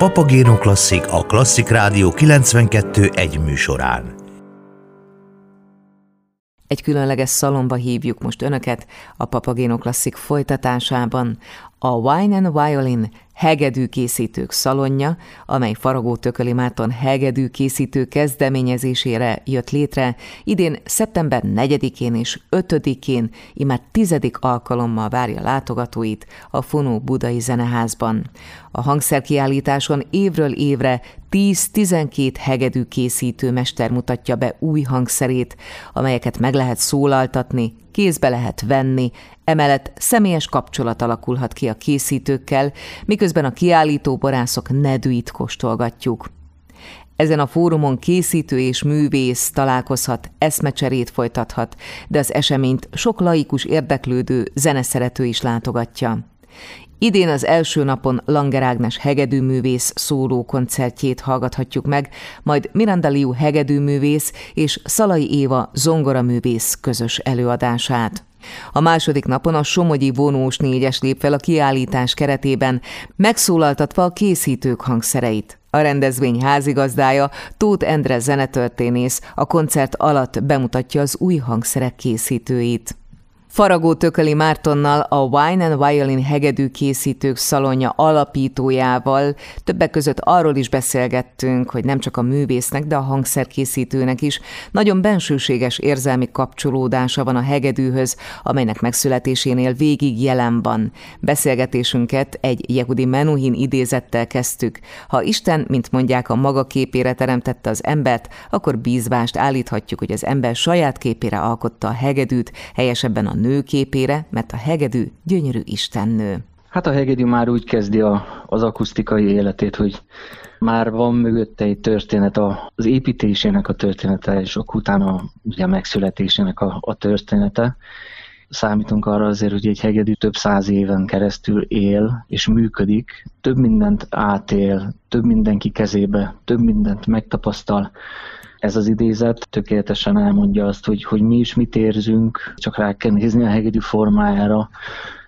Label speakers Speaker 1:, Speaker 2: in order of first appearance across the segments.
Speaker 1: Papagéno Klasszik a Klasszik Rádió 92 egy műsorán.
Speaker 2: Egy különleges szalomba hívjuk most Önöket a Papagéno Klasszik folytatásában. A Wine and Violin hegedű készítők szalonja, amely Faragó Tököli Márton hegedű készítő kezdeményezésére jött létre, idén szeptember 4-én és 5-én imád tizedik alkalommal várja látogatóit a Fonó Budai Zeneházban. A hangszerkiállításon évről évre 10-12 hegedű készítő mester mutatja be új hangszerét, amelyeket meg lehet szólaltatni, kézbe lehet venni, emellett személyes kapcsolat alakulhat ki a készítőkkel, miközben a kiállító borászok nedűit kóstolgatjuk. Ezen a fórumon készítő és művész találkozhat, eszmecserét folytathat, de az eseményt sok laikus érdeklődő zeneszerető is látogatja. Idén az első napon Langer Ágnes hegedűművész szóló koncertjét hallgathatjuk meg, majd Miranda Liu hegedűművész és Szalai Éva zongoraművész közös előadását. A második napon a Somogyi vonós négyes lép fel a kiállítás keretében, megszólaltatva a készítők hangszereit. A rendezvény házigazdája Tóth Endre zenetörténész a koncert alatt bemutatja az új hangszerek készítőit. Faragó Tököli Mártonnal a Wine and Violin hegedű készítők szalonja alapítójával többek között arról is beszélgettünk, hogy nem csak a művésznek, de a hangszerkészítőnek is nagyon bensőséges érzelmi kapcsolódása van a hegedűhöz, amelynek megszületésénél végig jelen van. Beszélgetésünket egy Yehudi Menuhin idézettel kezdtük. Ha Isten, mint mondják, a maga képére teremtette az embert, akkor bízvást állíthatjuk, hogy az ember saját képére alkotta a hegedűt, helyesebben a nő képére, mert a hegedű gyönyörű istennő.
Speaker 3: Hát a hegedű már úgy kezdi a, az akusztikai életét, hogy már van mögötte egy történet, az építésének a története, és utána ugye a megszületésének a, a története. Számítunk arra azért, hogy egy hegedű több száz éven keresztül él és működik, több mindent átél, több mindenki kezébe, több mindent megtapasztal, ez az idézet tökéletesen elmondja azt, hogy, hogy mi is mit érzünk, csak rá kell nézni a hegedű formájára.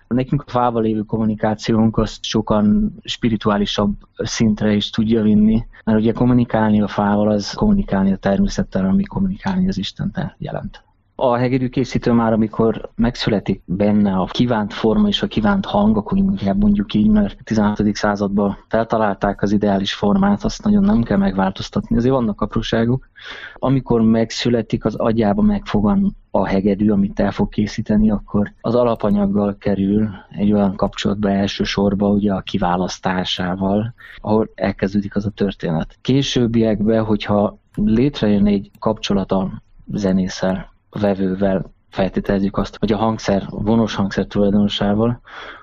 Speaker 3: Nekünk a fával lévő kommunikációnk azt sokan spirituálisabb szintre is tudja vinni, mert ugye kommunikálni a fával az kommunikálni a természettel, ami kommunikálni az Istentel jelent. A hegedű készítő már, amikor megszületik benne a kívánt forma és a kívánt hang, akkor inkább mondjuk így, mert a 16. században feltalálták az ideális formát, azt nagyon nem kell megváltoztatni, azért vannak apróságok. Amikor megszületik, az agyába megfogan a hegedű, amit el fog készíteni, akkor az alapanyaggal kerül egy olyan kapcsolatba elsősorban ugye a kiválasztásával, ahol elkezdődik az a történet. Későbbiekben, hogyha létrejön egy kapcsolat a zenészel, vevővel feltételezzük azt, hogy a hangszer, a vonos hangszer tulajdonosával,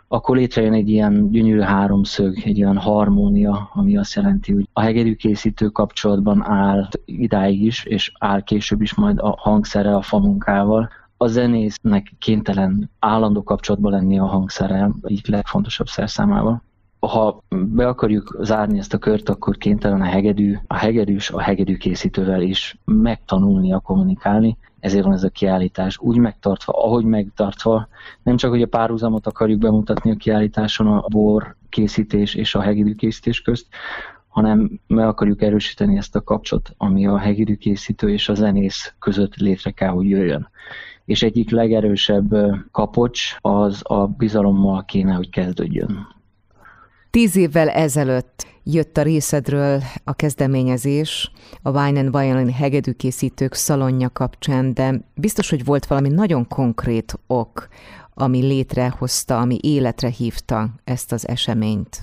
Speaker 3: akkor létrejön egy ilyen gyönyörű háromszög, egy olyan harmónia, ami azt jelenti, hogy a hegedűkészítő kapcsolatban áll idáig is, és áll később is majd a hangszere a famunkával. A zenésznek kénytelen állandó kapcsolatban lenni a hangszerrel, egyik legfontosabb szerszámával ha be akarjuk zárni ezt a kört, akkor kénytelen a hegedű, a hegedűs a hegedű készítővel is a kommunikálni, ezért van ez a kiállítás úgy megtartva, ahogy megtartva, nem csak, hogy a párhuzamot akarjuk bemutatni a kiállításon a bor készítés és a hegedű készítés közt, hanem meg akarjuk erősíteni ezt a kapcsot, ami a hegedű készítő és a zenész között létre kell, hogy jöjjön. És egyik legerősebb kapocs az a bizalommal kéne, hogy kezdődjön.
Speaker 2: Tíz évvel ezelőtt jött a részedről a kezdeményezés a Wine and Violin hegedűkészítők szalonja kapcsán, de biztos, hogy volt valami nagyon konkrét ok, ami létrehozta, ami életre hívta ezt az eseményt.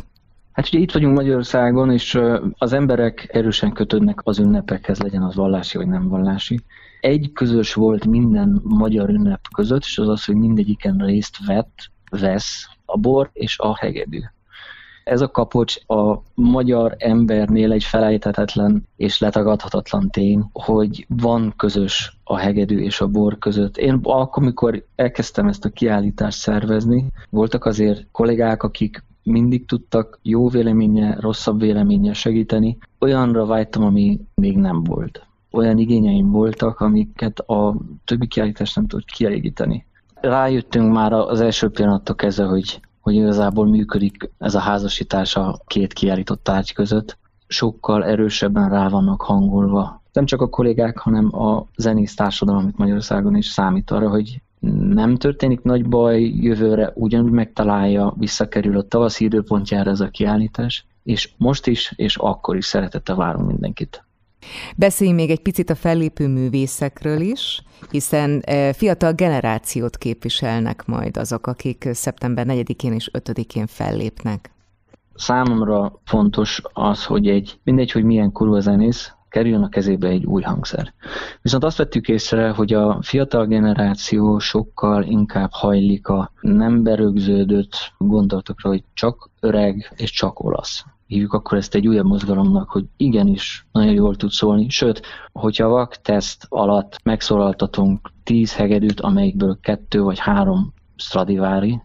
Speaker 3: Hát ugye itt vagyunk Magyarországon, és az emberek erősen kötődnek az ünnepekhez, legyen az vallási vagy nem vallási. Egy közös volt minden magyar ünnep között, és az az, hogy mindegyiken részt vett, vesz a bor és a hegedű. Ez a kapocs a magyar embernél egy felejthetetlen és letagadhatatlan tény, hogy van közös a hegedű és a bor között. Én akkor, amikor elkezdtem ezt a kiállítást szervezni, voltak azért kollégák, akik mindig tudtak jó véleménye, rosszabb véleménye segíteni. Olyanra vágytam, ami még nem volt. Olyan igényeim voltak, amiket a többi kiállítás nem tud kielégíteni. Rájöttünk már az első pillanattól kezdve, hogy hogy igazából működik ez a házasítás a két kiállított tárgy között. Sokkal erősebben rá vannak hangolva. Nem csak a kollégák, hanem a zenész társadalom itt Magyarországon is számít arra, hogy nem történik nagy baj, jövőre ugyanúgy megtalálja, visszakerül a tavaszi időpontjára ez a kiállítás, és most is, és akkor is szeretettel várunk mindenkit.
Speaker 2: Beszéljünk még egy picit a fellépő művészekről is, hiszen e, fiatal generációt képviselnek majd azok, akik szeptember 4-én és 5-én fellépnek.
Speaker 3: Számomra fontos az, hogy egy, mindegy, hogy milyen korú a zenész, kerüljön a kezébe egy új hangszer. Viszont azt vettük észre, hogy a fiatal generáció sokkal inkább hajlik a nem berögződött gondolatokra, hogy csak öreg és csak olasz hívjuk akkor ezt egy újabb mozgalomnak, hogy igenis nagyon jól tud szólni. Sőt, hogyha a VAK teszt alatt megszólaltatunk tíz hegedűt, amelyikből kettő vagy három Stradivari,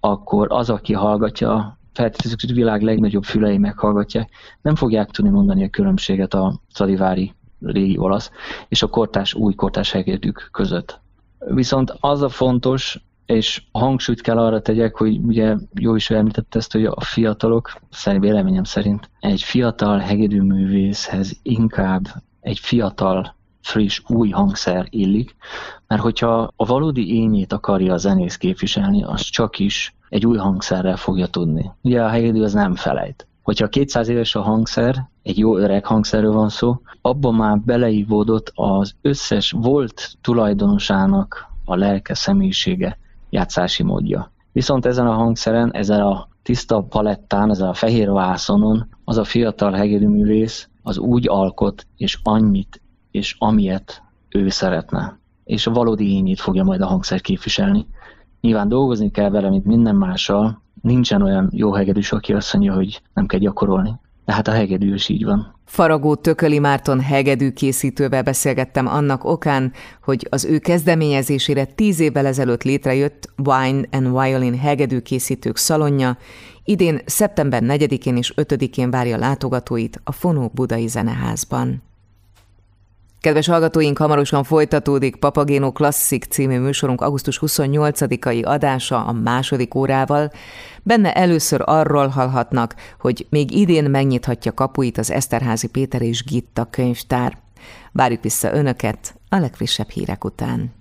Speaker 3: akkor az, aki hallgatja, feltételezzük, hogy a világ legnagyobb fülei meghallgatják, nem fogják tudni mondani a különbséget a Stradivari régi olasz és a kortás, új kortás hegedűk között. Viszont az a fontos, és hangsúlyt kell arra tegyek, hogy ugye jó is említette ezt, hogy a fiatalok, szerint véleményem szerint egy fiatal hegedűművészhez inkább egy fiatal, friss, új hangszer illik, mert hogyha a valódi ényét akarja a zenész képviselni, az csak is egy új hangszerrel fogja tudni. Ugye a hegedű az nem felejt. Hogyha 200 éves a hangszer, egy jó öreg hangszerről van szó, abban már beleívódott az összes volt tulajdonosának a lelke személyisége, játszási módja. Viszont ezen a hangszeren, ezen a tiszta palettán, ezen a fehér vászonon az a fiatal hegedűművész az úgy alkot, és annyit, és amilyet ő szeretne. És a valódi ényét fogja majd a hangszer képviselni. Nyilván dolgozni kell vele, mint minden mással. Nincsen olyan jó hegedűs, aki azt mondja, hogy nem kell gyakorolni. De hát a hegedű is így van.
Speaker 2: Faragó Tököli Márton hegedű készítővel beszélgettem annak okán, hogy az ő kezdeményezésére tíz évvel ezelőtt létrejött Wine and Violin hegedű készítők szalonja, idén szeptember 4-én és 5-én várja látogatóit a Fonó Budai Zeneházban. Kedves hallgatóink, hamarosan folytatódik Papagéno Klasszik című műsorunk augusztus 28-ai adása a második órával. Benne először arról hallhatnak, hogy még idén megnyithatja kapuit az Eszterházi Péter és Gitta könyvtár. Várjuk vissza Önöket a legfrissebb hírek után.